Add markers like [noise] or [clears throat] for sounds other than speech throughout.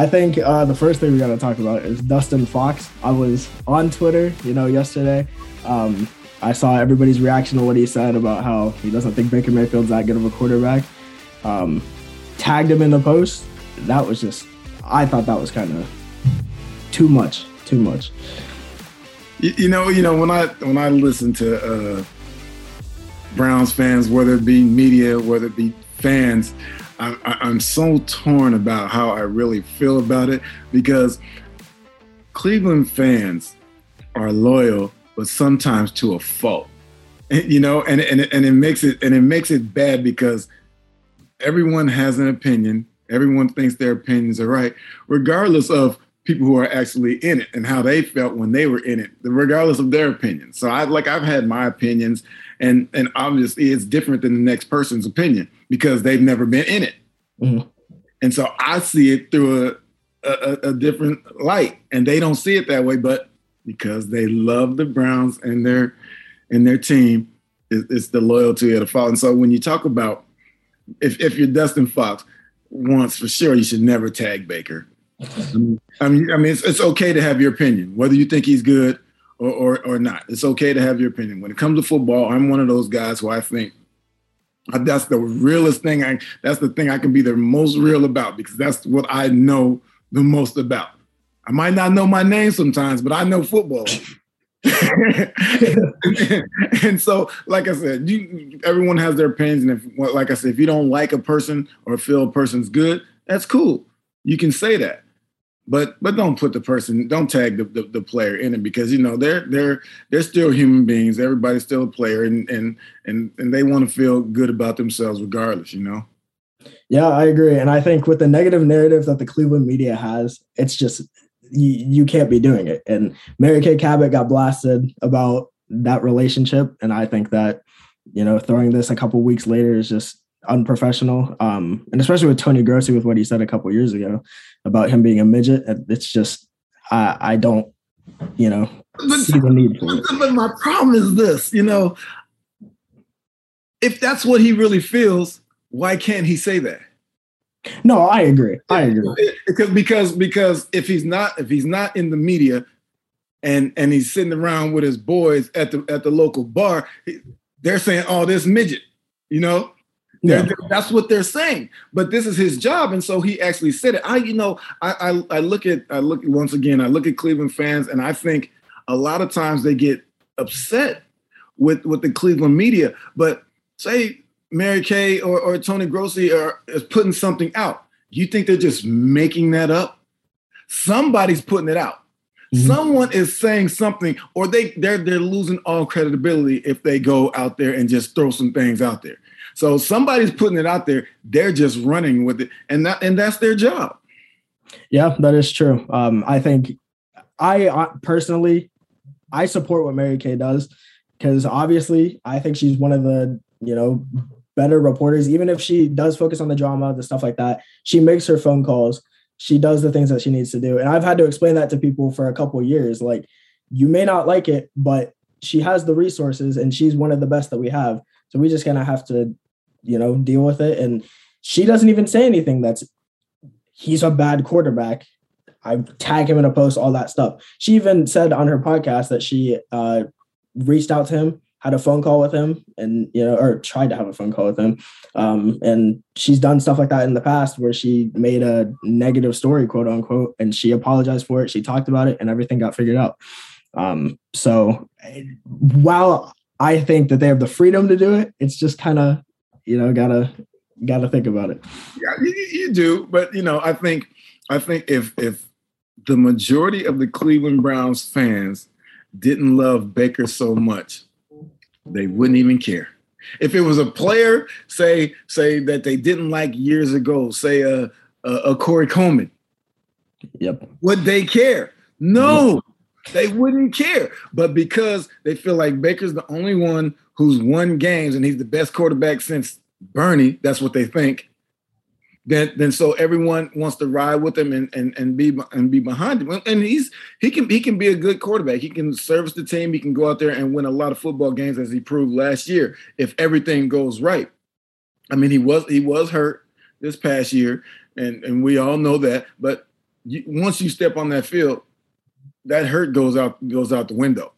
I think uh, the first thing we got to talk about is Dustin Fox. I was on Twitter, you know, yesterday. Um, I saw everybody's reaction to what he said about how he doesn't think Baker Mayfield's that good of a quarterback. Um, tagged him in the post. That was just, I thought that was kind of too much, too much. You, you, know, you know when I when I listen to uh, Browns fans, whether it be media, whether it be fans, I, I'm so torn about how I really feel about it because Cleveland fans are loyal, but sometimes to a fault. And, you know, and, and and it makes it and it makes it bad because everyone has an opinion. Everyone thinks their opinions are right, regardless of people who are actually in it and how they felt when they were in it, regardless of their opinion. So I like I've had my opinions, and and obviously it's different than the next person's opinion because they've never been in it. Mm-hmm. And so I see it through a, a, a different light, and they don't see it that way. But because they love the Browns and their and their team, it's the loyalty of the fault. And so when you talk about if if you're Dustin Fox, once for sure you should never tag Baker. [laughs] I mean, I mean, it's, it's okay to have your opinion, whether you think he's good or, or, or not. It's okay to have your opinion. When it comes to football, I'm one of those guys who I think that's the realest thing. I that's the thing I can be the most real about because that's what I know the most about. I might not know my name sometimes, but I know football. [laughs] and so, like I said, you, everyone has their opinions, and if, like I said, if you don't like a person or feel a person's good, that's cool. You can say that but but don't put the person don't tag the, the, the, player in it because you know they're they're they're still human beings. Everybody's still a player and and and, and they want to feel good about themselves regardless you know? Yeah i agree. And i think with the negative narrative that the cleveland media has it's just you, you can't be doing it. And mary kay cabot got blasted about that relationship. And i think that you know throwing this a couple weeks later is just unprofessional. Um, and especially with Tony Grossi with what he said a couple years ago about him being a midget. It's just I I don't, you know, but, see the need for it. But my problem is this, you know, if that's what he really feels, why can't he say that? No, I agree. I agree. Because because because if he's not if he's not in the media and and he's sitting around with his boys at the at the local bar, they're saying, "Oh, this midget," you know. Yeah. That's what they're saying. But this is his job, and so he actually said it. I, you know, I, I, I look at, I look once again, I look at Cleveland fans, and I think a lot of times they get upset with with the Cleveland media. But say Mary Kay or, or Tony Grossi are is putting something out. You think they're just making that up? Somebody's putting it out. Mm-hmm. Someone is saying something, or they they're they're losing all credibility if they go out there and just throw some things out there. So somebody's putting it out there. They're just running with it, and that and that's their job. Yeah, that is true. Um, I think I uh, personally I support what Mary Kay does because obviously I think she's one of the you know better reporters. Even if she does focus on the drama, the stuff like that, she makes her phone calls. She does the things that she needs to do, and I've had to explain that to people for a couple years. Like, you may not like it, but she has the resources, and she's one of the best that we have. So we just gonna have to, you know, deal with it. And she doesn't even say anything that's he's a bad quarterback. I tag him in a post, all that stuff. She even said on her podcast that she uh, reached out to him, had a phone call with him, and you know, or tried to have a phone call with him. Um, and she's done stuff like that in the past where she made a negative story, quote unquote, and she apologized for it. She talked about it, and everything got figured out. Um, so while I think that they have the freedom to do it. It's just kind of, you know, gotta gotta think about it. Yeah, you, you, do, but you know, I think I think if if the majority of the Cleveland Browns fans didn't love Baker so much, they wouldn't even care. If it was a player, say say that they didn't like years ago, say a a, a Corey Coleman, yep, would they care? No, They wouldn't care. But because they feel like Baker's the only one who's won games and he's the best quarterback since Bernie, that's what they think. Then, then so everyone wants to ride with him and, and, and be and be behind him. And he's he can he can be a good quarterback. He can service the team. He can go out there and win a lot of football games as he proved last year if everything goes right. I mean, he was he was hurt this past year, and and we all know that. But you, once you step on that field, that hurt goes out goes out the window.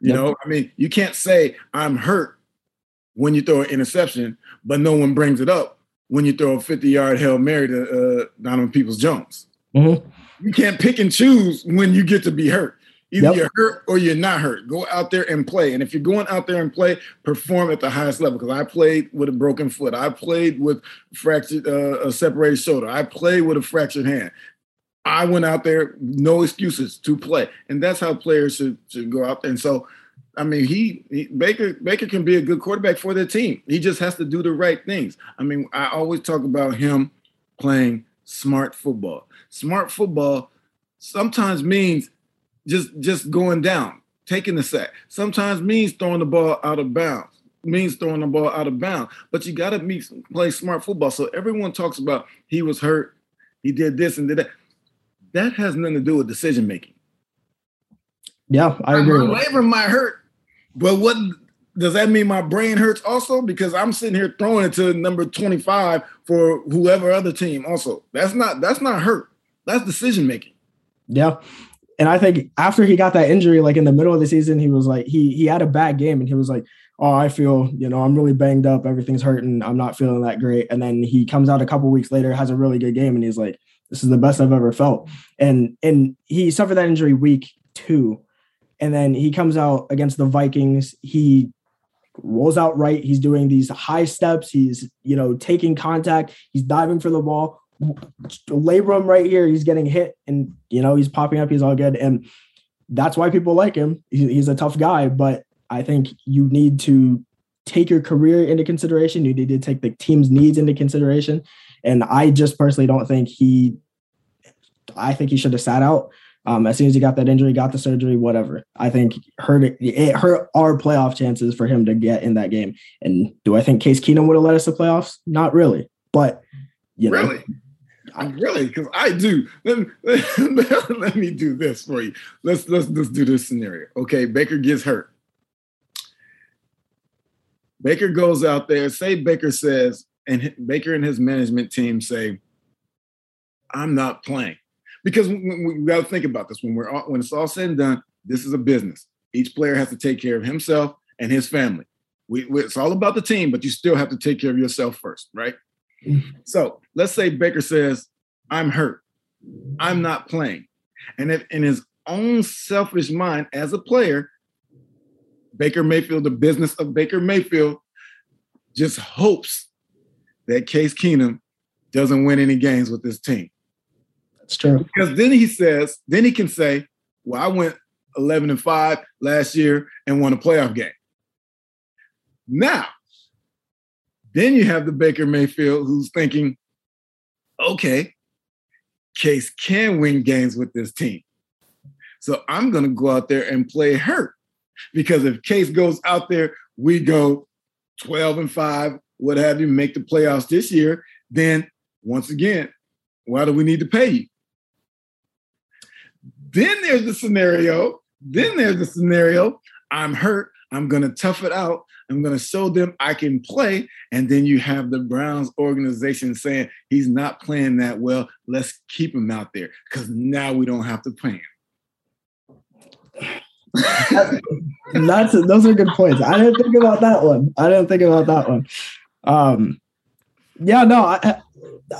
You yep. know, I mean, you can't say I'm hurt when you throw an interception, but no one brings it up when you throw a 50 yard Hail Mary to uh, Donovan Peoples Jones. Mm-hmm. You can't pick and choose when you get to be hurt. Either yep. you're hurt or you're not hurt. Go out there and play. And if you're going out there and play, perform at the highest level. Because I played with a broken foot. I played with fractured, uh, a separated shoulder. I played with a fractured hand. I went out there, no excuses to play, and that's how players should should go out there. And so, I mean, he, he Baker Baker can be a good quarterback for their team. He just has to do the right things. I mean, I always talk about him playing smart football. Smart football sometimes means just just going down, taking the sack. Sometimes means throwing the ball out of bounds. Means throwing the ball out of bounds. But you got to play smart football. So everyone talks about he was hurt, he did this and did that that has nothing to do with decision making. Yeah, I agree. My labrum might hurt, but what does that mean? My brain hurts also because I'm sitting here throwing it to number 25 for whoever other team. Also, that's not that's not hurt. That's decision making. Yeah. And I think after he got that injury, like in the middle of the season, he was like, he he had a bad game and he was like, Oh, I feel, you know, I'm really banged up, everything's hurting, I'm not feeling that great. And then he comes out a couple weeks later, has a really good game, and he's like, this is the best I've ever felt. And and he suffered that injury week two. And then he comes out against the Vikings. He rolls out right. He's doing these high steps. He's, you know, taking contact. He's diving for the ball. Labrum right here. He's getting hit and, you know, he's popping up. He's all good. And that's why people like him. He's a tough guy. But I think you need to take your career into consideration. You need to take the team's needs into consideration. And I just personally don't think he, I think he should have sat out. Um, as soon as he got that injury, got the surgery, whatever. I think hurt it, it hurt our playoff chances for him to get in that game. And do I think Case Keenum would have led us to playoffs? Not really, but you know, really. I really, because I do. Let me, [laughs] let me do this for you. Let's let's let's do this scenario. Okay, Baker gets hurt. Baker goes out there. Say Baker says, and Baker and his management team say, "I'm not playing," because we, we got to think about this when we're all, when it's all said and done. This is a business. Each player has to take care of himself and his family. We, we, it's all about the team, but you still have to take care of yourself first, right? Mm-hmm. So let's say Baker says, "I'm hurt. I'm not playing," and if in his own selfish mind as a player, Baker Mayfield, the business of Baker Mayfield, just hopes that Case Keenum doesn't win any games with this team. True. Because then he says, then he can say, well, I went 11 and 5 last year and won a playoff game. Now, then you have the Baker Mayfield who's thinking, okay, Case can win games with this team. So I'm going to go out there and play hurt. Because if Case goes out there, we go 12 and 5, what have you, make the playoffs this year, then once again, why do we need to pay you? Then there's the scenario. Then there's the scenario. I'm hurt. I'm going to tough it out. I'm going to show them I can play. And then you have the Browns organization saying he's not playing that well. Let's keep him out there because now we don't have to pay him. [laughs] That's those are good points. I didn't think about that one. I didn't think about that one. Um, yeah, no, I,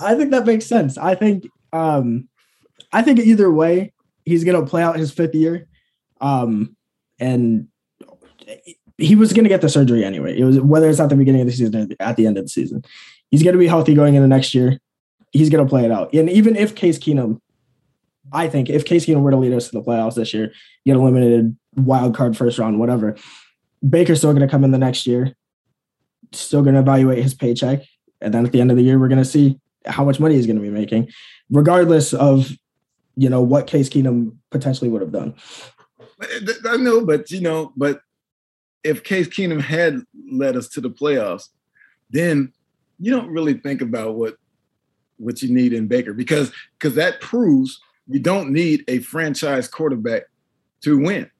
I think that makes sense. I think, um, I think either way, he's gonna play out his fifth year, um, and he was gonna get the surgery anyway. It was whether it's at the beginning of the season or at the end of the season. He's gonna be healthy going into next year. He's gonna play it out, and even if Case Keenum, I think if Case Keenum were to lead us to the playoffs this year, get eliminated wild card first round, whatever. Baker's still gonna come in the next year still going to evaluate his paycheck. And then at the end of the year, we're going to see how much money he's going to be making, regardless of you know what Case Keenum potentially would have done. I know, but you know, but if Case Keenum had led us to the playoffs, then you don't really think about what what you need in Baker because because that proves you don't need a franchise quarterback to win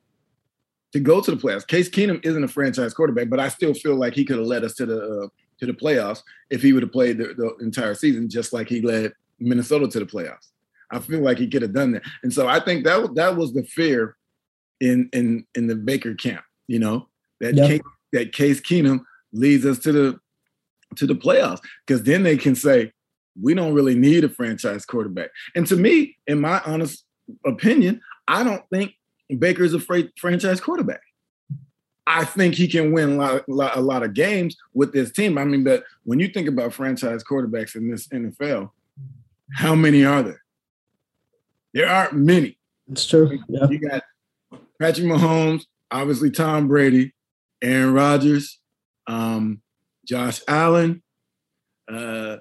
to go to the playoffs. Case Keenum isn't a franchise quarterback, but I still feel like he could have led us to the uh, to the playoffs if he would have played the, the entire season, just like he led Minnesota to the playoffs. I feel like he could have done that, and so I think that that was the fear in in in the Baker camp. You know that yep. Case, that Case Keenum leads us to the to the playoffs because then they can say we don't really need a franchise quarterback. And to me, in my honest opinion, I don't think Baker is a fra- franchise quarterback. I think he can win a lot, a lot, a lot of games with this team. I mean, but when you think about franchise quarterbacks in this NFL, how many are there? There aren't many. It's true. Yeah. You got Patrick Mahomes, obviously Tom Brady, Aaron Rodgers, um, Josh Allen. Uh,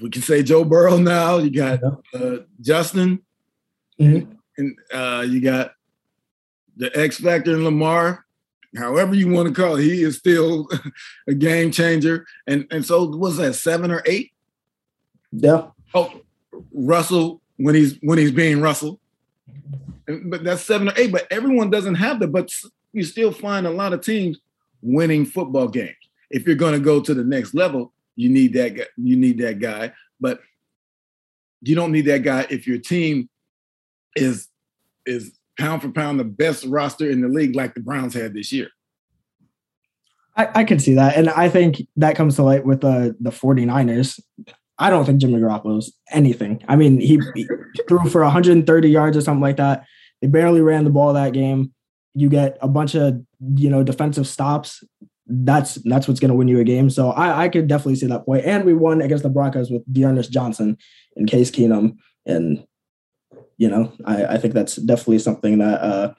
we can say Joe Burrow now. You got uh, Justin, mm-hmm. and uh, you got the X Factor in Lamar. However you want to call it, he is still [laughs] a game changer. And and so was that seven or eight? Yeah. Oh, Russell when he's when he's being Russell. But that's seven or eight. But everyone doesn't have that. But you still find a lot of teams winning football games. If you're going to go to the next level, you need that guy. You need that guy. But you don't need that guy if your team is is pound for pound the best roster in the league like the Browns had this year. I, I can see that. And I think that comes to light with the the 49ers. I don't think Jimmy Garoppolo's anything. I mean, he, he threw for 130 yards or something like that. They barely ran the ball that game. You get a bunch of you know defensive stops. That's that's what's going to win you a game. So I, I could definitely see that point. And we won against the Broncos with D'Ernest Johnson and Case Keenum, and you know I, I think that's definitely something that uh,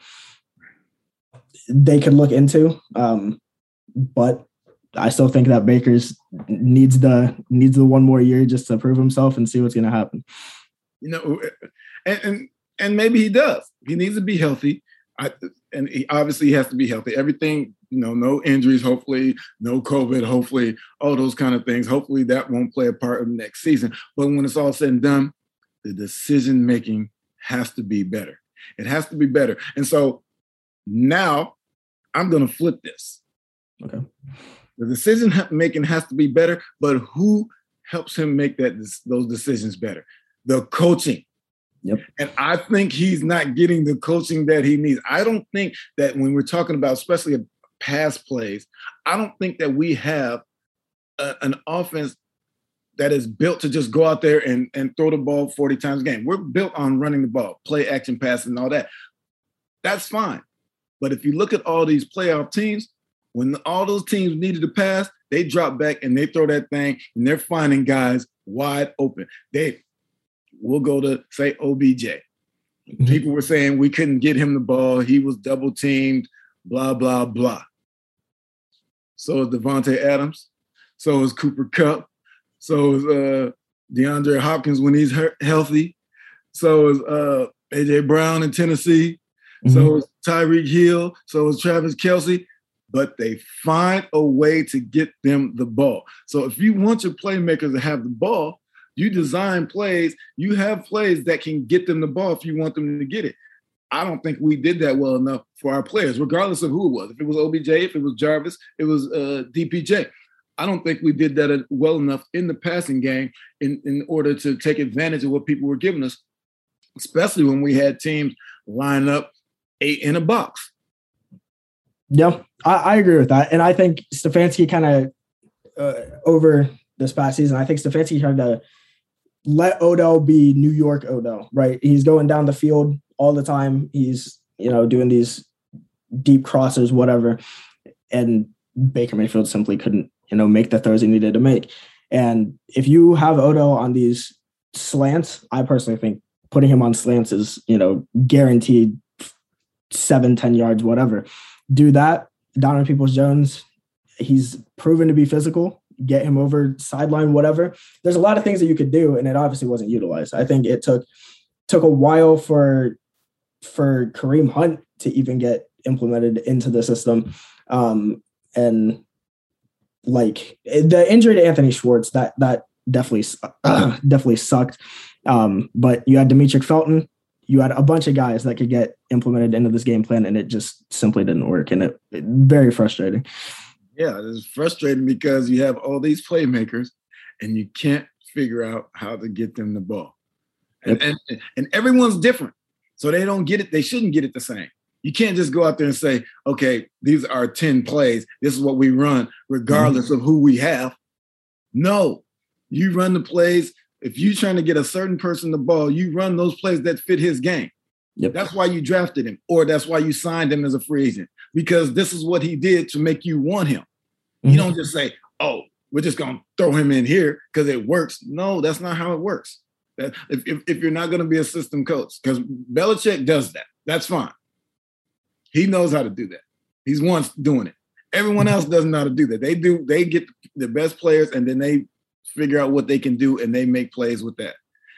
they could look into. Um, but I still think that Baker's needs the needs the one more year just to prove himself and see what's going to happen. You know, and, and and maybe he does. He needs to be healthy. I, and he obviously has to be healthy. Everything, you know, no injuries, hopefully, no COVID, hopefully, all those kind of things. Hopefully, that won't play a part of next season. But when it's all said and done, the decision making has to be better. It has to be better. And so now I'm going to flip this. Okay. The decision making has to be better, but who helps him make that those decisions better? The coaching. Yep. And I think he's not getting the coaching that he needs. I don't think that when we're talking about, especially pass plays, I don't think that we have a, an offense that is built to just go out there and, and throw the ball 40 times a game. We're built on running the ball, play action passes, and all that. That's fine. But if you look at all these playoff teams, when all those teams needed to pass, they drop back and they throw that thing and they're finding guys wide open. They we'll go to say OBJ. Mm-hmm. People were saying we couldn't get him the ball. He was double teamed, blah, blah, blah. So is Davante Adams. So is Cooper Kupp. So is uh, DeAndre Hopkins when he's healthy. So is uh, AJ Brown in Tennessee. Mm-hmm. So is Tyreek Hill. So is Travis Kelce. But they find a way to get them the ball. So if you want your playmakers to have the ball, you design plays, you have plays that can get them the ball if you want them to get it. I don't think we did that well enough for our players, regardless of who it was. If it was OBJ, if it was Jarvis, it was uh, DPJ. I don't think we did that well enough in the passing game in, in order to take advantage of what people were giving us, especially when we had teams line up eight in a box. Yeah, I, I agree with that. And I think Stefanski kind of uh, over this past season, I think Stefanski tried to let Odell be New York Odell, right? He's going down the field all the time. He's, you know, doing these deep crosses, whatever. And Baker Mayfield simply couldn't, you know, make the throws he needed to make. And if you have Odell on these slants, I personally think putting him on slants is, you know, guaranteed seven, ten yards, whatever. Do that. Donovan Peoples Jones, he's proven to be physical get him over sideline, whatever. There's a lot of things that you could do, and it obviously wasn't utilized. I think it took took a while for for Kareem Hunt to even get implemented into the system. Um, and like the injury to Anthony Schwartz, that that definitely uh, [clears throat] definitely sucked. Um, but you had Demetric Felton, you had a bunch of guys that could get implemented into this game plan, and it just simply didn't work, and it, it very frustrating. Yeah, it's frustrating because you have all these playmakers, and you can't figure out how to get them the ball, and, yep. and and everyone's different, so they don't get it. They shouldn't get it the same. You can't just go out there and say, okay, these are 10 plays. This is what we run, regardless mm-hmm. of who we have. No, you run the plays. If you're trying to get a certain person the ball, you run those plays that fit his game. Yep. That's why you drafted him, or that's why you signed him as a free agent, because this is what he did to make you want him. Mm-hmm. You don't just say, oh, we're just going to throw him in here because it works. No, that's not how it works. That if, if, if you're not going to be a system coach, because Belichick does that, that's fine. He knows how to do that. He's once doing it. Everyone else doesn't know how to do that. They do, they get the best players and then they figure out what they can do and they make plays with that.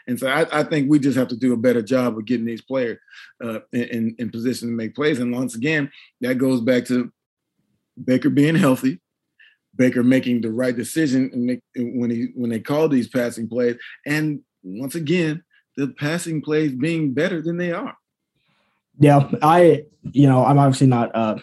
And so I, I think we just have to do a better job of getting these players uh, in, in position to make plays. And once again, that goes back to Baker being healthy, Baker making the right decision when he when they call these passing plays, and once again, the passing plays being better than they are. Yeah, I you know I'm obviously not. Uh,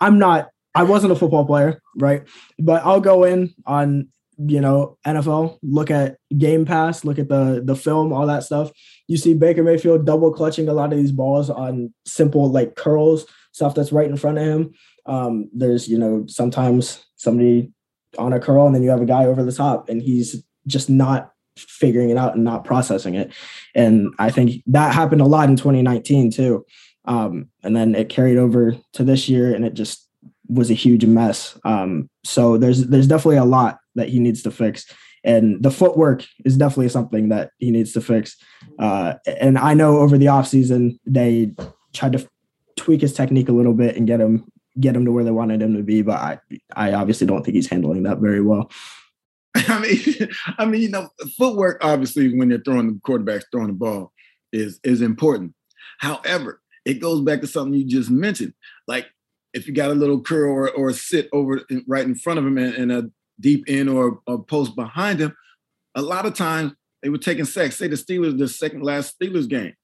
I'm not. I wasn't a football player, right? But I'll go in on you know NFL, look at Game Pass, look at the the film, all that stuff. You see Baker Mayfield double clutching a lot of these balls on simple like curls, stuff that's right in front of him. Um, there's you know sometimes somebody on a curl, and then you have a guy over the top, and he's just not figuring it out and not processing it. And I think that happened a lot in 2019 too. Um, and then it carried over to this year, and it just was a huge mess. Um, so there's there's definitely a lot that he needs to fix, and the footwork is definitely something that he needs to fix. Uh, and I know over the offseason they tried to tweak his technique a little bit and get him get him to where they wanted him to be, but I I obviously don't think he's handling that very well. [laughs] I mean, I mean, you know, footwork obviously when they're throwing the quarterbacks throwing the ball is is important. However, it goes back to something you just mentioned. Like if you got a little curl or, or sit over in, right in front of him and, and a deep in or a post behind him, a lot of times they were taking sacks. Say the Steelers, the second last Steelers game,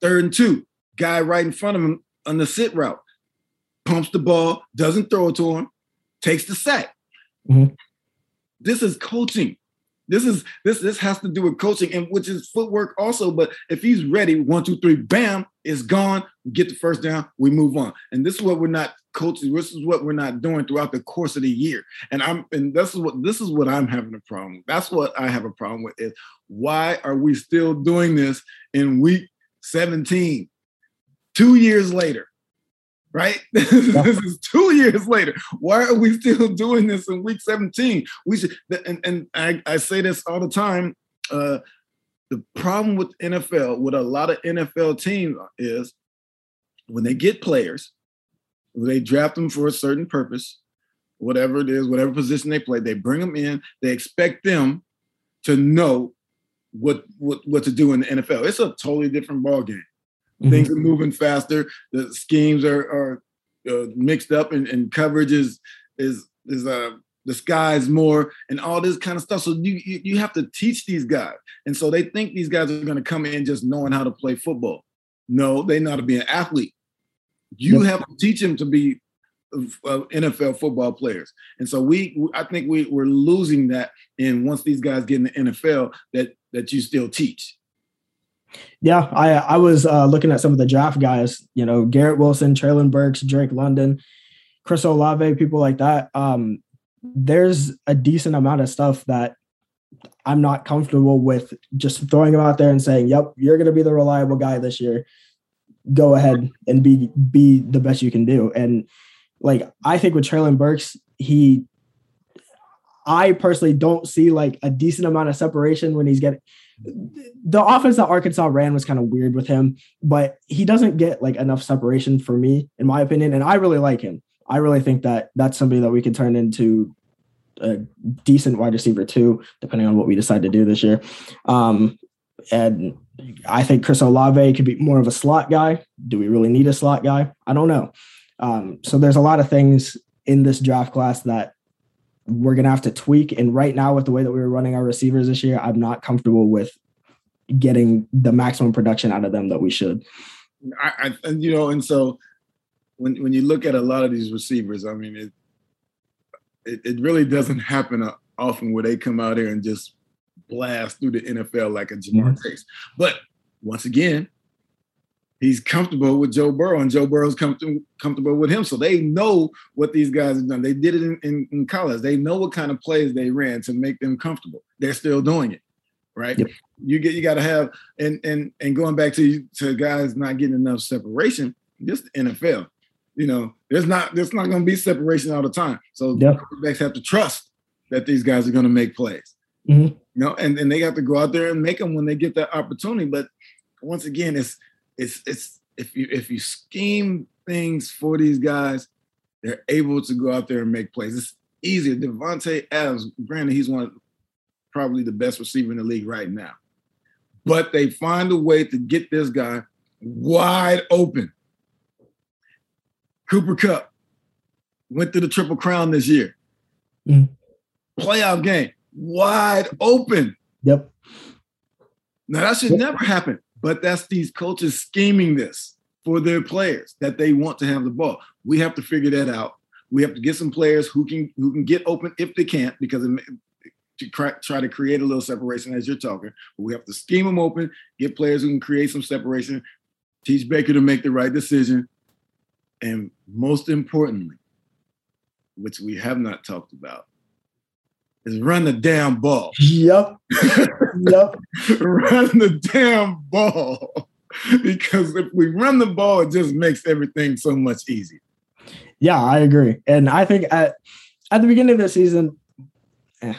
third and two, guy right in front of him on the sit route, pumps the ball, doesn't throw it to him, takes the sack. Mm-hmm. This is coaching. This is this this has to do with coaching and which is footwork also. But if he's ready, one, two, three, bam, it's gone. We get the first down, we move on. And this is what we're not coaching. This is what we're not doing throughout the course of the year. And I'm and this is what this is what I'm having a problem with. That's what I have a problem with is why are we still doing this in week 17, two years later? Right? [laughs] this is two years later. Why are we still [laughs] doing this in week 17? We should, and, and I, I say this all the time. Uh, the problem with NFL, with a lot of NFL teams, is when they get players, when they draft them for a certain purpose, whatever it is, whatever position they play, they bring them in, they expect them to know what what, what to do in the NFL. It's a totally different ball game. Mm-hmm. Things are moving faster. The schemes are, are uh, mixed up, and, and coverage is is is uh, disguised more, and all this kind of stuff. So you you have to teach these guys, and so they think these guys are going to come in just knowing how to play football. No, they know how to be an athlete. You have to teach them to be uh, NFL football players. And so we, I think we, we're losing that. And once these guys get in the NFL, that that you still teach. Yeah, I I was uh, looking at some of the draft guys. You know, Garrett Wilson, Treylon Burks, Drake London, Chris Olave, people like that. Um, there's a decent amount of stuff that I'm not comfortable with just throwing them out there and saying, "Yep, you're going to be the reliable guy this year. Go ahead and be be the best you can do." And like I think with Treylon Burks, he I personally don't see like a decent amount of separation when he's getting the offense that Arkansas ran was kind of weird with him, but he doesn't get like enough separation for me, in my opinion. And I really like him. I really think that that's somebody that we can turn into a decent wide receiver too, depending on what we decide to do this year. Um, and I think Chris Olave could be more of a slot guy. Do we really need a slot guy? I don't know. Um, so there's a lot of things in this draft class that we're gonna have to tweak. And right now, with the way that we were running our receivers this year, I'm not comfortable with getting the maximum production out of them that we should. I, I and you know, and so when when you look at a lot of these receivers, I mean, it it, it really doesn't happen often where they come out here and just blast through the NFL like a Ja'Marr mm-hmm. Chase. But once again, he's comfortable with Joe Burrow, and Joe Burrow's comfortable comfortable with him. So they know what these guys have done. They did it in, in, in, college. They know what kind of plays they ran to make them comfortable. They're still doing it, right? Yep. You get you got to have and and and going back to to guys not getting enough separation. Just the NFL, you know, there's not there's not going to be separation all the time. So yep. quarterbacks have to trust that these guys are going to make plays. Mm-hmm. You know, and, and they got to go out there and make them when they get that opportunity. But once again, it's it's it's if you if you scheme things for these guys, they're able to go out there and make plays. It's easier. Davante Adams, granted, he's one of probably the best receiver in the league right now. But they find a way to get this guy wide open. Cooper Kupp went to the Triple Crown this year. Mm. Playoff game, wide open. Yep. Now that should yep. never happen. But that's these coaches scheming this for their players that they want to have the ball. We have to figure that out. We have to get some players who can who can get open if they can't, because it, to try to create a little separation as you're talking. But we have to scheme them open, get players who can create some separation, teach Baker to make the right decision, and most importantly, which we have not talked about, is run the damn ball. Yep. yep. [laughs] run the damn ball. because if we run the ball, it just makes everything so much easier. Yeah, I agree. And I think at at the beginning of the season, eh,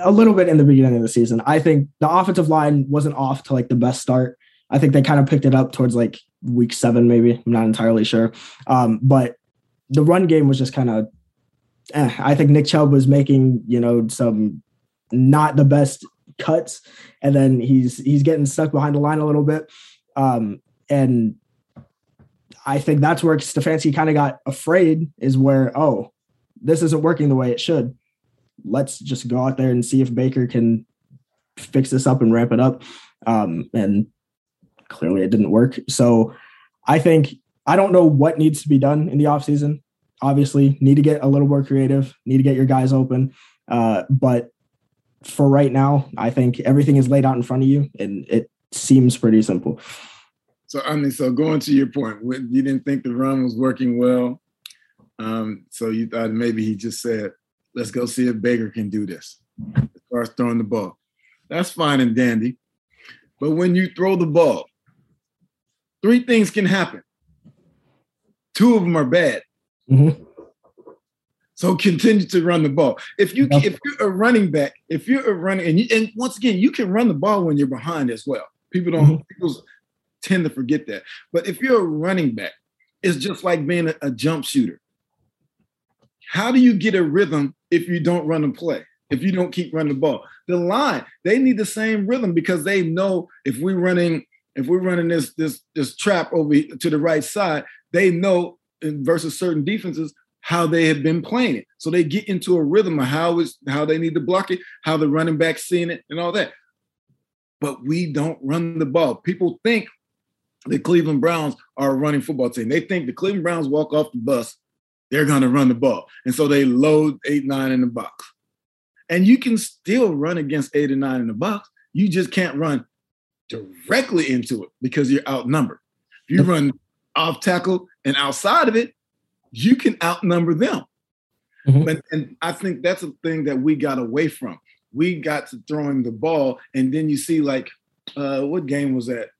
a little bit in the beginning of the season, I think the offensive line wasn't off to like the best start. I think they kind of picked it up towards like week seven, maybe. I'm not entirely sure. Um, but the run game was just kind of eh, I think Nick Chubb was making, you know, some not the best cuts, and then he's he's getting stuck behind the line a little bit. Um, and I think that's where Stefanski kind of got afraid is where, oh, this isn't working the way it should. Let's just go out there and see if Baker can fix this up and ramp it up. Um, and clearly it didn't work. So I think I don't know what needs to be done in the offseason obviously need to get a little more creative, need to get your guys open. Uh, but for right now, I think everything is laid out in front of you and it seems pretty simple. So, I mean, so going to your point, you didn't think the run was working well. Um, so you thought maybe he just said, let's go see if Baker can do this as far as throwing the ball. That's fine and dandy. But when you throw the ball, three things can happen. Two of them are bad. Mm-hmm. So continue to run the ball. If you if you're a running back, if you're a running and you, and once again you can run the ball when you're behind as well. People don't mm-hmm. people tend to forget that. But if you're a running back, it's just like being a, a jump shooter. How do you get a rhythm if you don't run and play? If you don't keep running the ball, the line they need the same rhythm because they know if we're running if we're running this this this trap over to the right side, they know versus certain defenses how they have been playing it. So they get into a rhythm of how is how they need to block it, how the running back seeing it, and all that. But we don't run the ball. People think the Cleveland Browns are a running football team. They think the Cleveland Browns walk off the bus, they're gonna run the ball. And so they load eight, nine in the box. And you can still run against eight and nine in the box. You just can't run directly into it because you're outnumbered. If you run off tackle and outside of it, you can outnumber them. Mm-hmm. But, and I think that's a thing that we got away from. We got to throwing the ball, and then you see like, uh, what game was that?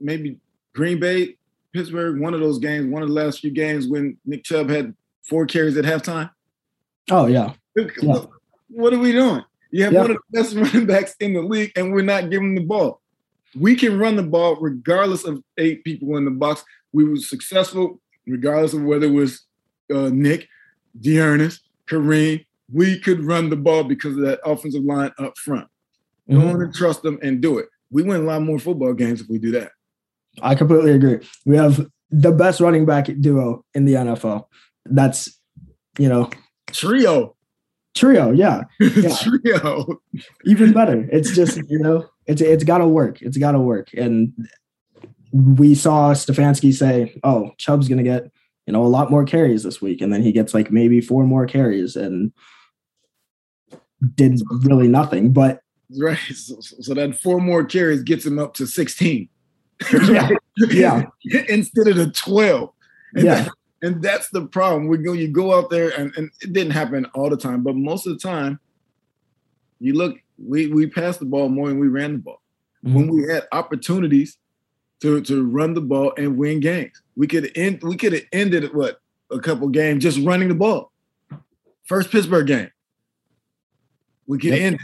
Maybe Green Bay, Pittsburgh. One of those games, one of the last few games when Nick Chubb had four carries at halftime. Oh yeah. yeah. What are we doing? You have yeah. one of the best [laughs] running backs in the league, and we're not giving the ball. We can run the ball regardless of eight people in the box. We were successful regardless of whether it was uh, Nick, D'Ernest, Kareem, we could run the ball because of that offensive line up front. Mhm. Go on and trust them and do it. We win a lot more football games if we do that. I completely agree. We have the best running back duo in the NFL. That's, you know, Trio. trio. Yeah, [laughs] Yeah. Trio. even better. It's just, you know, it's it's got to work. It's got to work. And we saw Stefanski say, "Oh, Chubb's going to get, you know, a lot more carries this week," and then he gets like maybe four more carries and did really nothing. But Right. So, so that four more carries gets him up to 16. Yeah. Yeah. [laughs] Instead of the 12. And Yeah. that- and that's the problem. We go, you go out there, and, and it didn't happen all the time, but most of the time, you look, we we passed the ball more than we ran the ball. When we had opportunities to to run the ball and win games, we could end we could have ended what a couple games just running the ball. First Pittsburgh game, we could Yep. end it.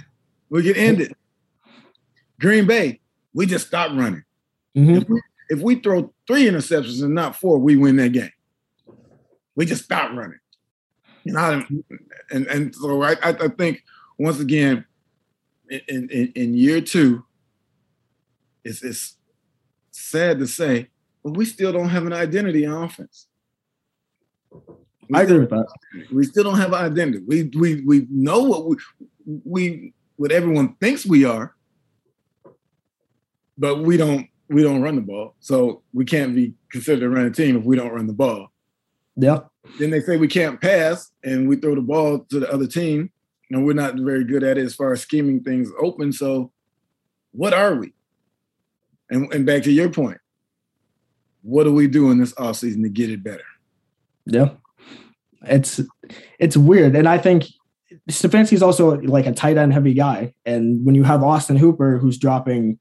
We could end it. Green Bay, we just stopped running. Mhm. If we if we throw three interceptions and not four, we win that game. We just stop running. You know, and and so I I think once again, in in, in year two, it's it's sad to say, but we still don't have an identity on offense. We I agree still- with that. we still don't have an identity. We we we know what we we what everyone thinks we are, but we don't we don't run the ball. So we can't be considered a running team if we don't run the ball. Yeah. Then they say we can't pass and we throw the ball to the other team, and we're not very good at it as far as scheming things open. So what are we? And and back to your point, what do we do in this offseason to get it better? Yeah. It's it's weird. And I think Stefanski's also like a tight end heavy guy. And when you have Austin Hooper who's dropping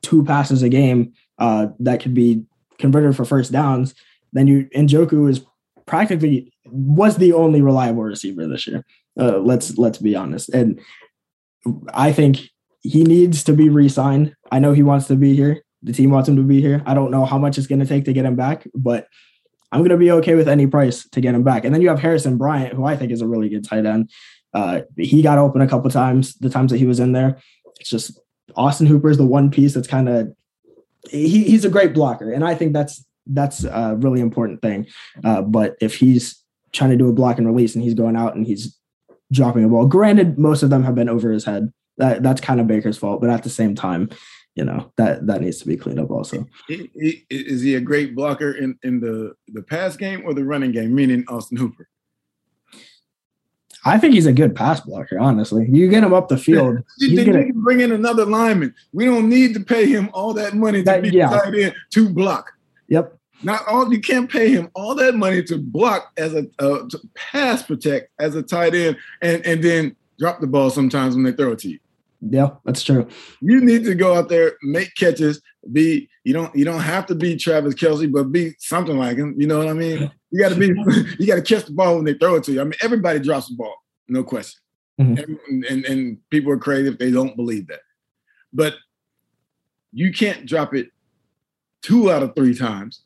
two passes a game uh, that could be converted for first downs, then you Njoku is practically was the only reliable receiver this year. Uh, let's let's be honest. And I think he needs to be re-signed. I know he wants to be here. The team wants him to be here. I don't know how much it's going to take to get him back, but I'm going to be okay with any price to get him back. And then you have Harrison Bryant, who I think is a really good tight end. Uh, he got open a couple times. The times that he was in there, it's just Austin Hooper is the one piece that's kind of he, he's a great blocker, and I think that's that's a really important thing. Uh, but if he's trying to do a block and release and he's going out and he's dropping a ball, granted, most of them have been over his head. That that's kind of Baker's fault, but at the same time, you know that that needs to be cleaned up also. Is he a great blocker in, in the, the pass game or the running game, meaning Austin Hooper? I think he's a good pass blocker. Honestly, you get him up the field, You gonna can bring in another lineman. We don't need to pay him all that money to That- be yeah. tight end to block. Yep. Not all you can't pay him all that money to block as a uh, to pass protect as a tight end and and then drop the ball sometimes when they throw it to you. Yeah, that's true. You need to go out there, make catches, be you don't you don't have to be Travis Kelce, but be something like him. You know what I mean? [laughs] You got to be [laughs] you got to catch the ball when they throw it to you. I mean, everybody drops the ball, no question. Mhm. Every- and, and people are crazy if they don't believe that. But you can't drop it two out of three times,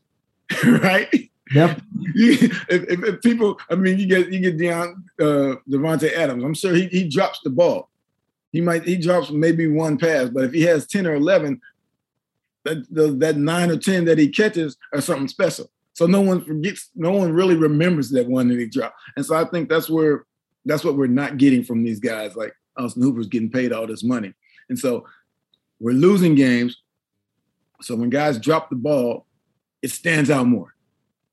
[laughs] right? Yep. You, [laughs] if, if, if people, I mean, you get you get Deion, uh, Davante Adams. I'm sure he, he drops the ball. He might he drops maybe one pass, but if he has ten or eleven, that the, that nine or ten that he catches are something special. So no one forgets, no one really remembers that one that he dropped. And so I think that's where that's what we're not getting from these guys. Like Austin Hooper's getting paid all this money, and so we're losing games. So when guys drop the ball, it stands out more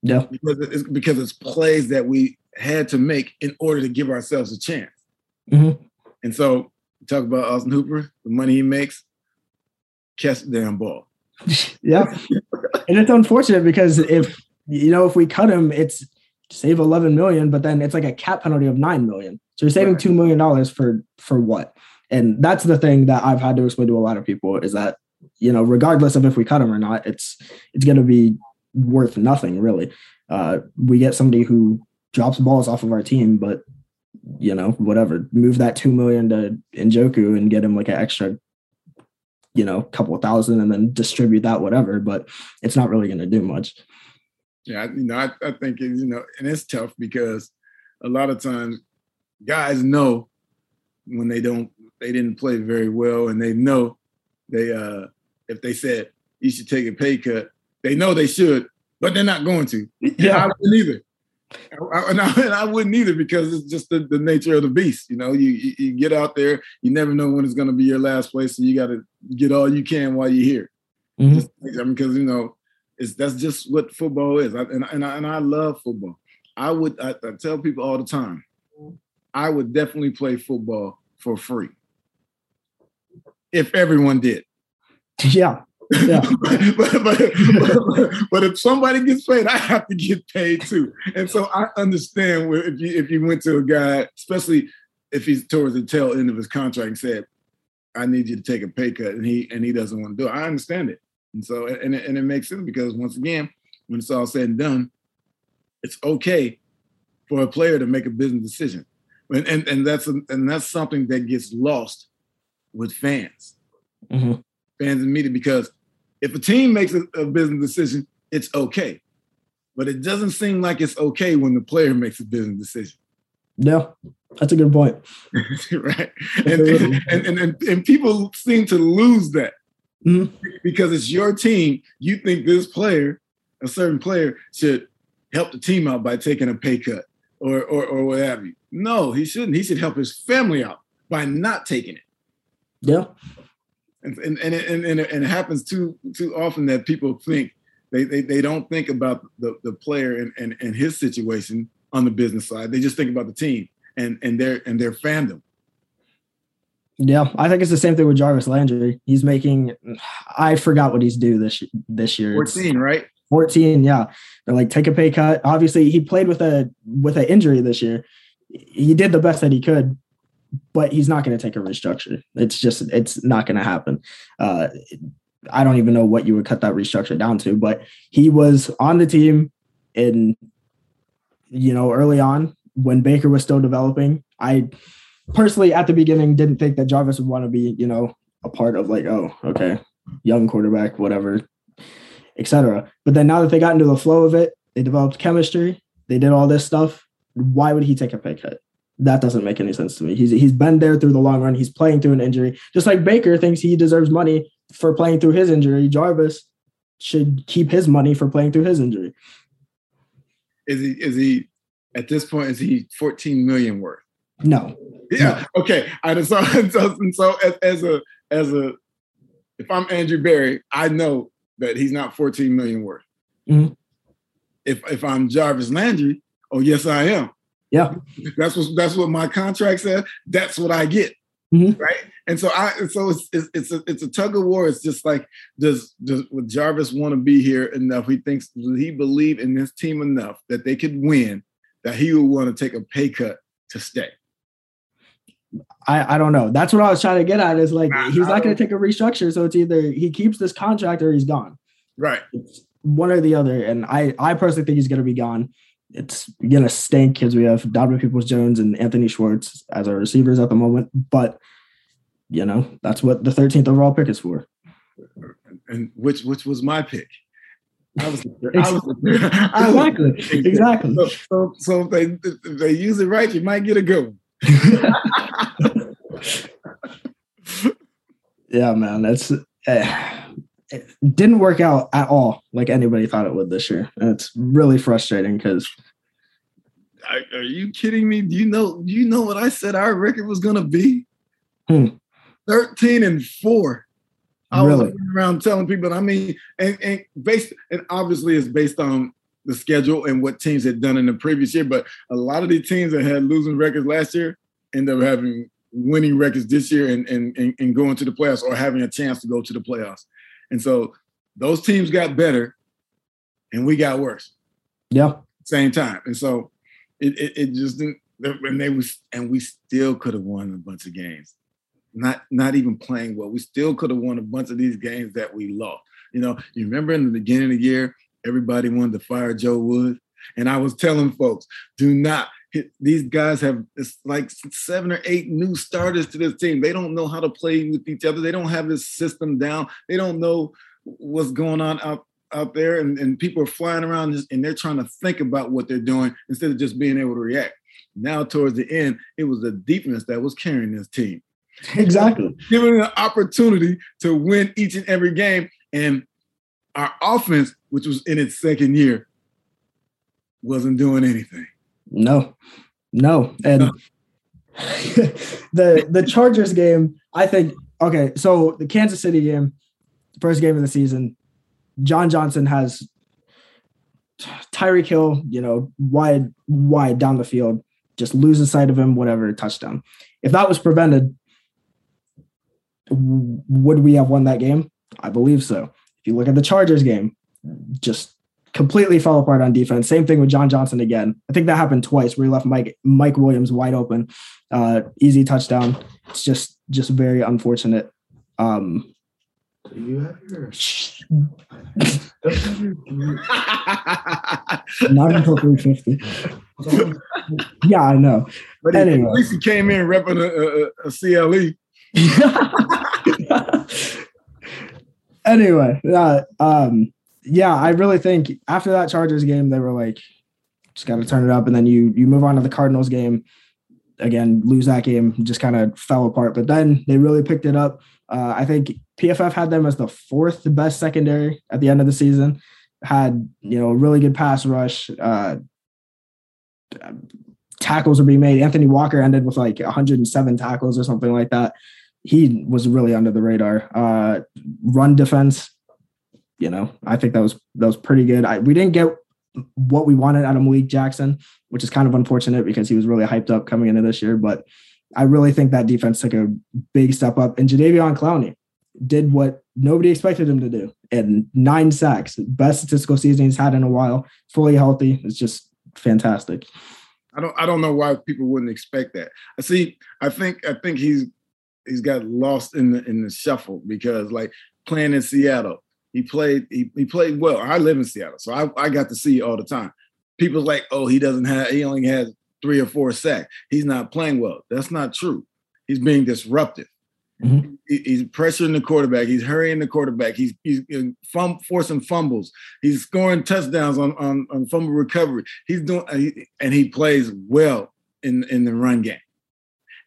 Yeah. because it's because it's plays that we had to make in order to give ourselves a chance. Mhm. And so talk about Austin Hooper, the money he makes, catch the damn ball. [laughs] yeah. And it's unfortunate because if you know if we cut him, it's save 11 million, but then it's like a cap penalty of 9 million. So you're saving $2 million for for what? And that's the thing that I've had to explain to a lot of people is that, you know, regardless of if we cut him or not, it's it's gonna be worth nothing really. Uh we get somebody who drops balls off of our team, but you know, whatever, move that 2 million to Njoku and get him like an extra you know, couple thousand and then distribute that whatever, but it's not really going to do much. Yeah, you know, I, I think it, you know, and it's tough because a lot of times guys know when they don't they didn't play very well, and they know they uh if they said you should take a pay cut, they know they should, but they're not going to. Yeah, I wouldn't either. I, [laughs] and, I, and I wouldn't either because it's just the, the nature of the beast. You know, you, you, you get out there, you never know when it's going to be your last place, so you got to get all you can while you're here. Mm-hmm. Just, I mean, because you know, it's that's just what football is, I, and and I, and I love football. I would I, I tell people all the time, I would definitely play football for free if everyone did. Yeah. Yeah. [laughs] but, but, but, but, if somebody gets paid, I have to get paid too. And so I understand where if you if you went to a guy, especially if he's towards the tail end of his contract and said, I need you to take a pay cut and he and he doesn't want to do it. I understand it. And so and it, and it makes sense because once again, when it's all said and done, it's okay for a player to make a business decision. And and, and that's a, and that's something that gets lost with fans. Mm-hmm. Fans and media because if a team makes a, a business decision, it's okay. But it doesn't seem like it's okay when the player makes a business decision. Yeah, that's a good point. [laughs] right. And, and, and, and, and, people seem to lose that mm-hmm. because it's your team. You think this player, a certain player, should help the team out by taking a pay cut or, or, or what have you. No, he shouldn't. He should help his family out by not taking it. Yeah and and and it, and, and it happens too too often that people think they they, they don't think about the, the player and, and and his situation on the business side. They just think about the team and and their and their fandom. Yeah, I think it's the same thing with Jarvis Landry. He's making I forgot what he's due this this year. 14, it's, right? 14, yeah. They're like take a pay cut. Obviously, he played with a with an injury this year. He did the best that he could, but he's not going to take a restructure. It's just it's not going to happen. Uh, I don't even know what you would cut that restructure down to, but he was on the team in you know early on when Baker was still developing. I personally at the beginning didn't think that Jarvis would want to be you know a part of like oh okay young quarterback whatever etc. But then now that they got into the flow of it, they developed chemistry. They did all this stuff. Why would he take a pay cut? That doesn't make any sense to me. He's he's been there through the long run. He's playing through an injury, just like Baker thinks he deserves money for playing through his injury. Jarvis should keep his money for playing through his injury. Is he is he at this point is he 14 million worth? No. Yeah. No. Okay. And [laughs] so, and so, and so as, as a as a if I'm Andrew Berry, I know that he's not 14 million worth. Mm-hmm. If if I'm Jarvis Landry, oh yes, I am. Yeah, that's what that's what my contract said. That's what I get. Mm-hmm. Right. And so I so it's, it's it's a it's a tug of war. It's just like does does would Jarvis want to be here enough? He thinks does he believe in this team enough that they could win that he would want to take a pay cut to stay. I, I don't know. That's what I was trying to get at. Is like I, he's not going to take a restructure, so it's either he keeps this contract or he's gone. Right. It's one or the other. And I I personally think he's going to be gone it's gonna stink because we have Donovan Peoples Jones and Anthony Schwartz as our receivers at the moment. But you know, that's what the 13th overall pick is for. And which which was my pick. I was, I was [laughs] exactly exactly. So, so, so, if they if they use it right, you might get a go. [laughs] yeah, man, that's. Uh, it didn't work out at all like anybody thought it would this year. And it's really frustrating because are you kidding me? Do you know do you know what I said our record was gonna be? Hmm. 13 and 4. I really? was around telling people, I mean, and, and based and obviously it's based on the schedule and what teams had done in the previous year, but a lot of the teams that had losing records last year end up having winning records this year and, and, and, and going to the playoffs or having a chance to go to the playoffs. And so those teams got better and we got worse. Yeah. Same time. And so it, it, it just didn't, and they was, and we still could have won a bunch of games. Not, not even playing well. We still could have won a bunch of these games that we lost. You know, you remember in the beginning of the year, everybody wanted to fire Joe Wood. And I was telling folks, do not these guys have it's like seven or eight new starters to this team. They don't know how to play with each other. They don't have this system down. They don't know what's going on out out there, and, and people are flying around and they're trying to think about what they're doing instead of just being able to react. Now, towards the end, it was the defense that was carrying this team. Exactly. Giving an opportunity to win each and every game. And our offense, which was in its second year, wasn't doing anything. No, no. And [laughs] the the Chargers game, I think, okay, so the Kansas City game, first game of the season, John Johnson has Tyreek Hill, you know, wide, wide down the field, just loses sight of him, whatever, touchdown. If that was prevented, would we have won that game? I believe so. If you look at the Chargers game, just completely fell apart on defense. Same thing with John Johnson again. I think that happened twice where he left Mike Mike Williams wide open, uh, easy touchdown. It's just just very unfortunate. Um, do you have your [laughs] not until three fifty. [laughs] yeah, I know. But anyway. at least he came in repping a, a, a CLE. [laughs] anyway, uh, um, yeah, I really think after that Chargers game, they were like, just got to turn it up, and then you you move on to the Cardinals game. Again, lose that game, just kind of fell apart. But then they really picked it up. Uh, I think PFF had them as the fourth best secondary at the end of the season. Had you know really good pass rush. Uh, tackles were being made. Anthony Walker ended with like 107 tackles or something like that. He was really under the radar. Uh, run defense you know, I think that was that was pretty good. I, we didn't get what we wanted out of Malik Jackson, which is kind of unfortunate because he was really hyped up coming into this year. But I really think that defense took a big step up. And Jadeveon Clowney did what nobody expected him to do. And nine sacks, best statistical season he's had in a while, fully healthy. It's just fantastic. I don't I don't know why people wouldn't expect that. I see, I think I think he's he's got lost in the in the shuffle because like playing in Seattle, he played he, he played well. I live in Seattle, so I, I got to see all the time. People's like, oh, he doesn't have he only has three or four sacks. He's not playing well. That's not true. He's being disruptive. Mm-hmm. He, he's pressuring the quarterback. He's hurrying the quarterback. He's he's fum, forcing fumbles. He's scoring touchdowns on, on, on fumble recovery. He's doing and he plays well in in the run game.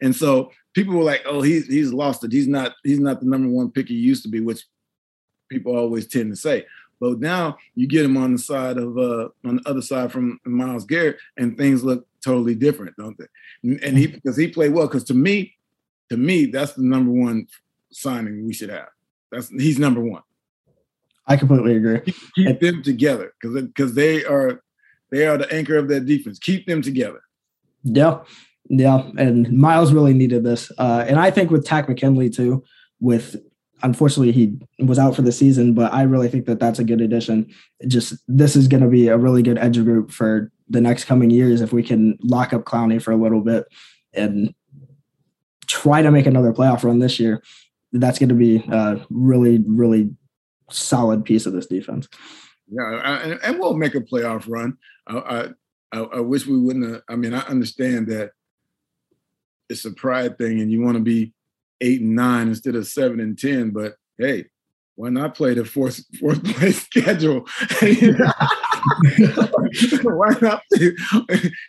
And so people were like, "Oh, he's he's lost it. He's not he's not the number one pick he used to be," which people always tend to say. But now you get him on the side of uh on the other side from Myles Garrett, and things look totally different, don't they? And he because he played well. Because to me, to me, that's the number one signing we should have. That's he's number one. I completely agree. Keep, keep them together because because they are they are the anchor of that defense. Keep them together. Yeah, yeah, and Myles really needed this, uh, and I think with Takk McKinley too, with unfortunately he was out for the season, but I really think that that's a good addition. Just this is going to be a really good edge group for the next coming years if we can lock up Clowney for a little bit and try to make another playoff run this year. That's going to be a really, really solid piece of this defense. Yeah, uh, uh, and, and we'll make a playoff run. I, I, I wish we wouldn't. Have, I mean, I understand that it's a pride thing, and you want to be eight and nine instead of seven and ten. But hey, why not play the fourth fourth place [laughs] schedule? [laughs] why not? [laughs]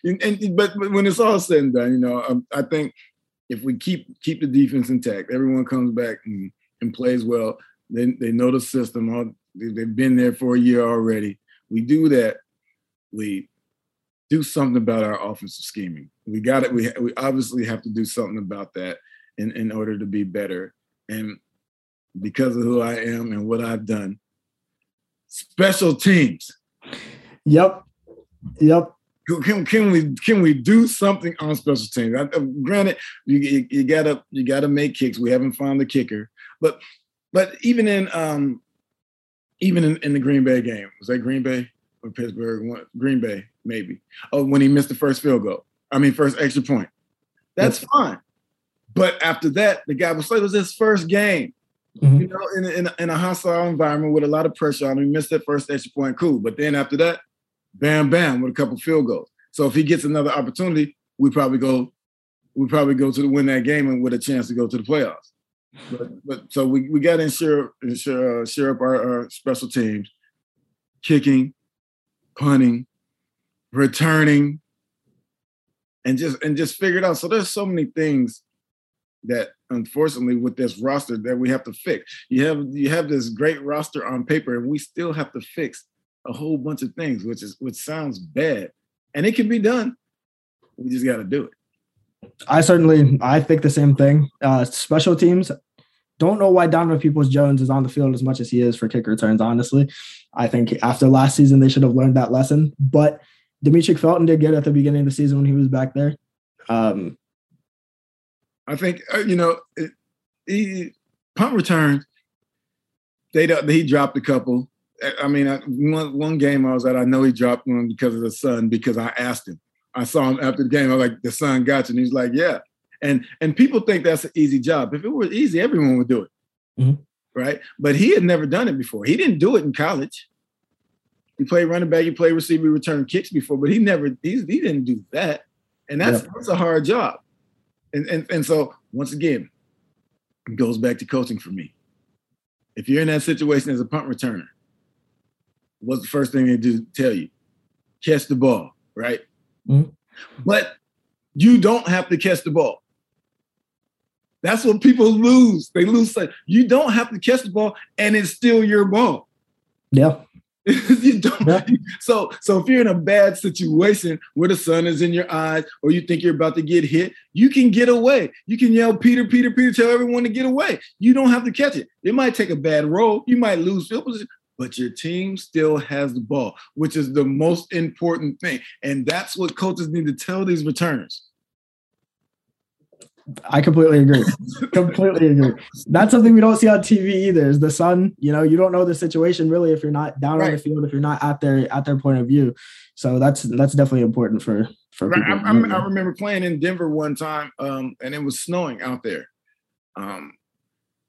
and, and, but, but when it's all said and done, you know, um, I think if we keep keep the defense intact, everyone comes back and, and plays well. They they know the system. All, they've been there for a year already. We do that. We do something about our offensive scheming. We got it. We we obviously have to do something about that in, in order to be better. And because of who I am and what I've done, special teams. Yep. Yep. Can, can we can we do something on special teams? I, granted, you, you, you gotta you gotta make kicks. We haven't found the kicker, but but even in um even in, in the Green Bay game, was that Green Bay or Pittsburgh? Green Bay maybe. Oh, when he missed the first field goal. I mean, first extra point. That's fine. But after that, the guy was like, it was his first game. Mm-hmm. You know, in, in, in, a hostile environment with a lot of pressure on him. He missed that first extra point, cool. But then after that, bam, bam, with a couple field goals. So if he gets another opportunity, we probably go, we probably go to win that game and with a chance to go to the playoffs. But, but so we, we got to ensure ensure uh, share up our, our special teams, kicking, punting, returning, and just and just figure it out. So there's so many things that unfortunately with this roster that we have to fix. You have you have this great roster on paper, and we still have to fix a whole bunch of things, which is which sounds bad, and it can be done. We just got to do it. I certainly I think the same thing. Uh, special teams. Don't know why Donovan Peoples Jones is on the field as much as he is for kick returns. Honestly, I think after last season they should have learned that lesson. But Demetric Felton did good at the beginning of the season when he was back there. Um, I think uh, you know he, punt returns. They he dropped a couple. I mean, I, one one game I was at, I know he dropped one because of the sun because I asked him. I saw him after the game. I was like, "The sun got you," and he's like, "Yeah." And and people think that's an easy job. If it were easy, everyone would do it, mm-hmm. right? But he had never done it before. He didn't do it in college. He played running back, he played receiver, he returned kicks before, but he never he, he didn't do that. And that's yeah. that's a hard job. And, and and so once again, it goes back to coaching for me. If you're in that situation as a punt returner, what's the first thing they do tell you? Catch the ball, right? Mm-hmm. But you don't have to catch the ball. That's what people lose. They lose. You don't have to catch the ball, and it's still your ball. Yeah. [laughs] you don't. Yeah. So, so if you're in a bad situation where the sun is in your eyes, or you think you're about to get hit, you can get away. You can yell Peter, Peter, Peter, tell everyone to get away. You don't have to catch it. It might take a bad roll. You might lose field position, but your team still has the ball, which is the most important thing. And that's what coaches need to tell these returners. I completely agree. completely agree. That's something we don't see on TV either. Is the sun? You know, you don't know the situation really if you're not down right. on the field, if you're not at their at their point of view. So that's that's definitely important for for right. people. I, I, remember playing in Denver one time, um, and it was snowing out there, um,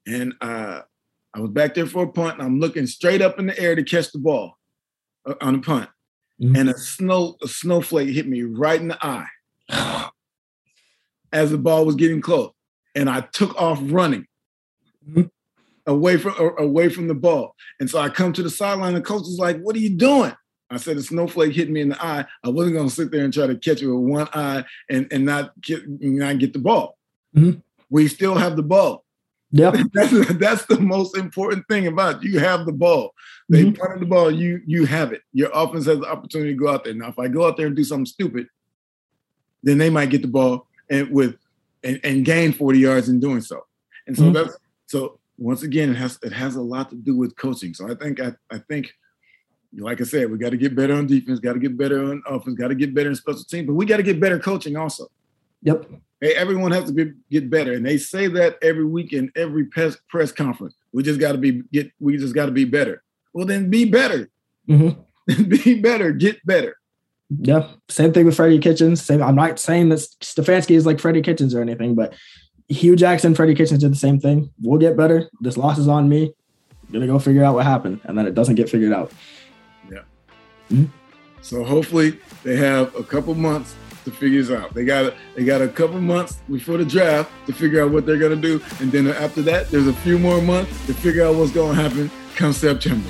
and uh, I was back there for a punt, and I'm looking straight up in the air to catch the ball uh, on a punt, mm-hmm. and a snow a snowflake hit me right in the eye. As the ball was getting close, and I took off running mm-hmm. away from away from the ball. And so I come to the sideline. The coach is like, "What are you doing?" I said, "A snowflake hit me in the eye. I wasn't going to sit there and try to catch it with one eye and and not get not get the ball. Mm-hmm. We still have the ball." Yeah, [laughs] that's, that's the most important thing about it. you have the ball. They mm-hmm. punted the ball, you you have it. Your offense has the opportunity to go out there. Now, if I go out there and do something stupid, then they might get the ball and with and, and gain 40 yards in doing so. And so mm-hmm. that's so once again, it has it has a lot to do with coaching. So I think I, I think like I said, we got to get better on defense, got to get better on offense, got to get better in special teams, but we got to get better coaching also. Yep. Hey, everyone has to be, get better, and they say that every week in every press press conference. We just got to be get. We just got to be better. Well, then be better. Mm-hmm. [laughs] be better. Get better. Yeah, same thing with Freddie Kitchens. Same. I'm not saying that Stefanski is like Freddie Kitchens or anything, but Hue Jackson, Freddie Kitchens did the same thing. We'll get better. This loss is on me. I'm gonna go figure out what happened, and then it doesn't get figured out. Yeah. Mm-hmm. So hopefully they have a couple months to figure this out. They got they got a couple months before the draft to figure out what they're gonna do, and then after that, there's a few more months to figure out what's gonna happen come September.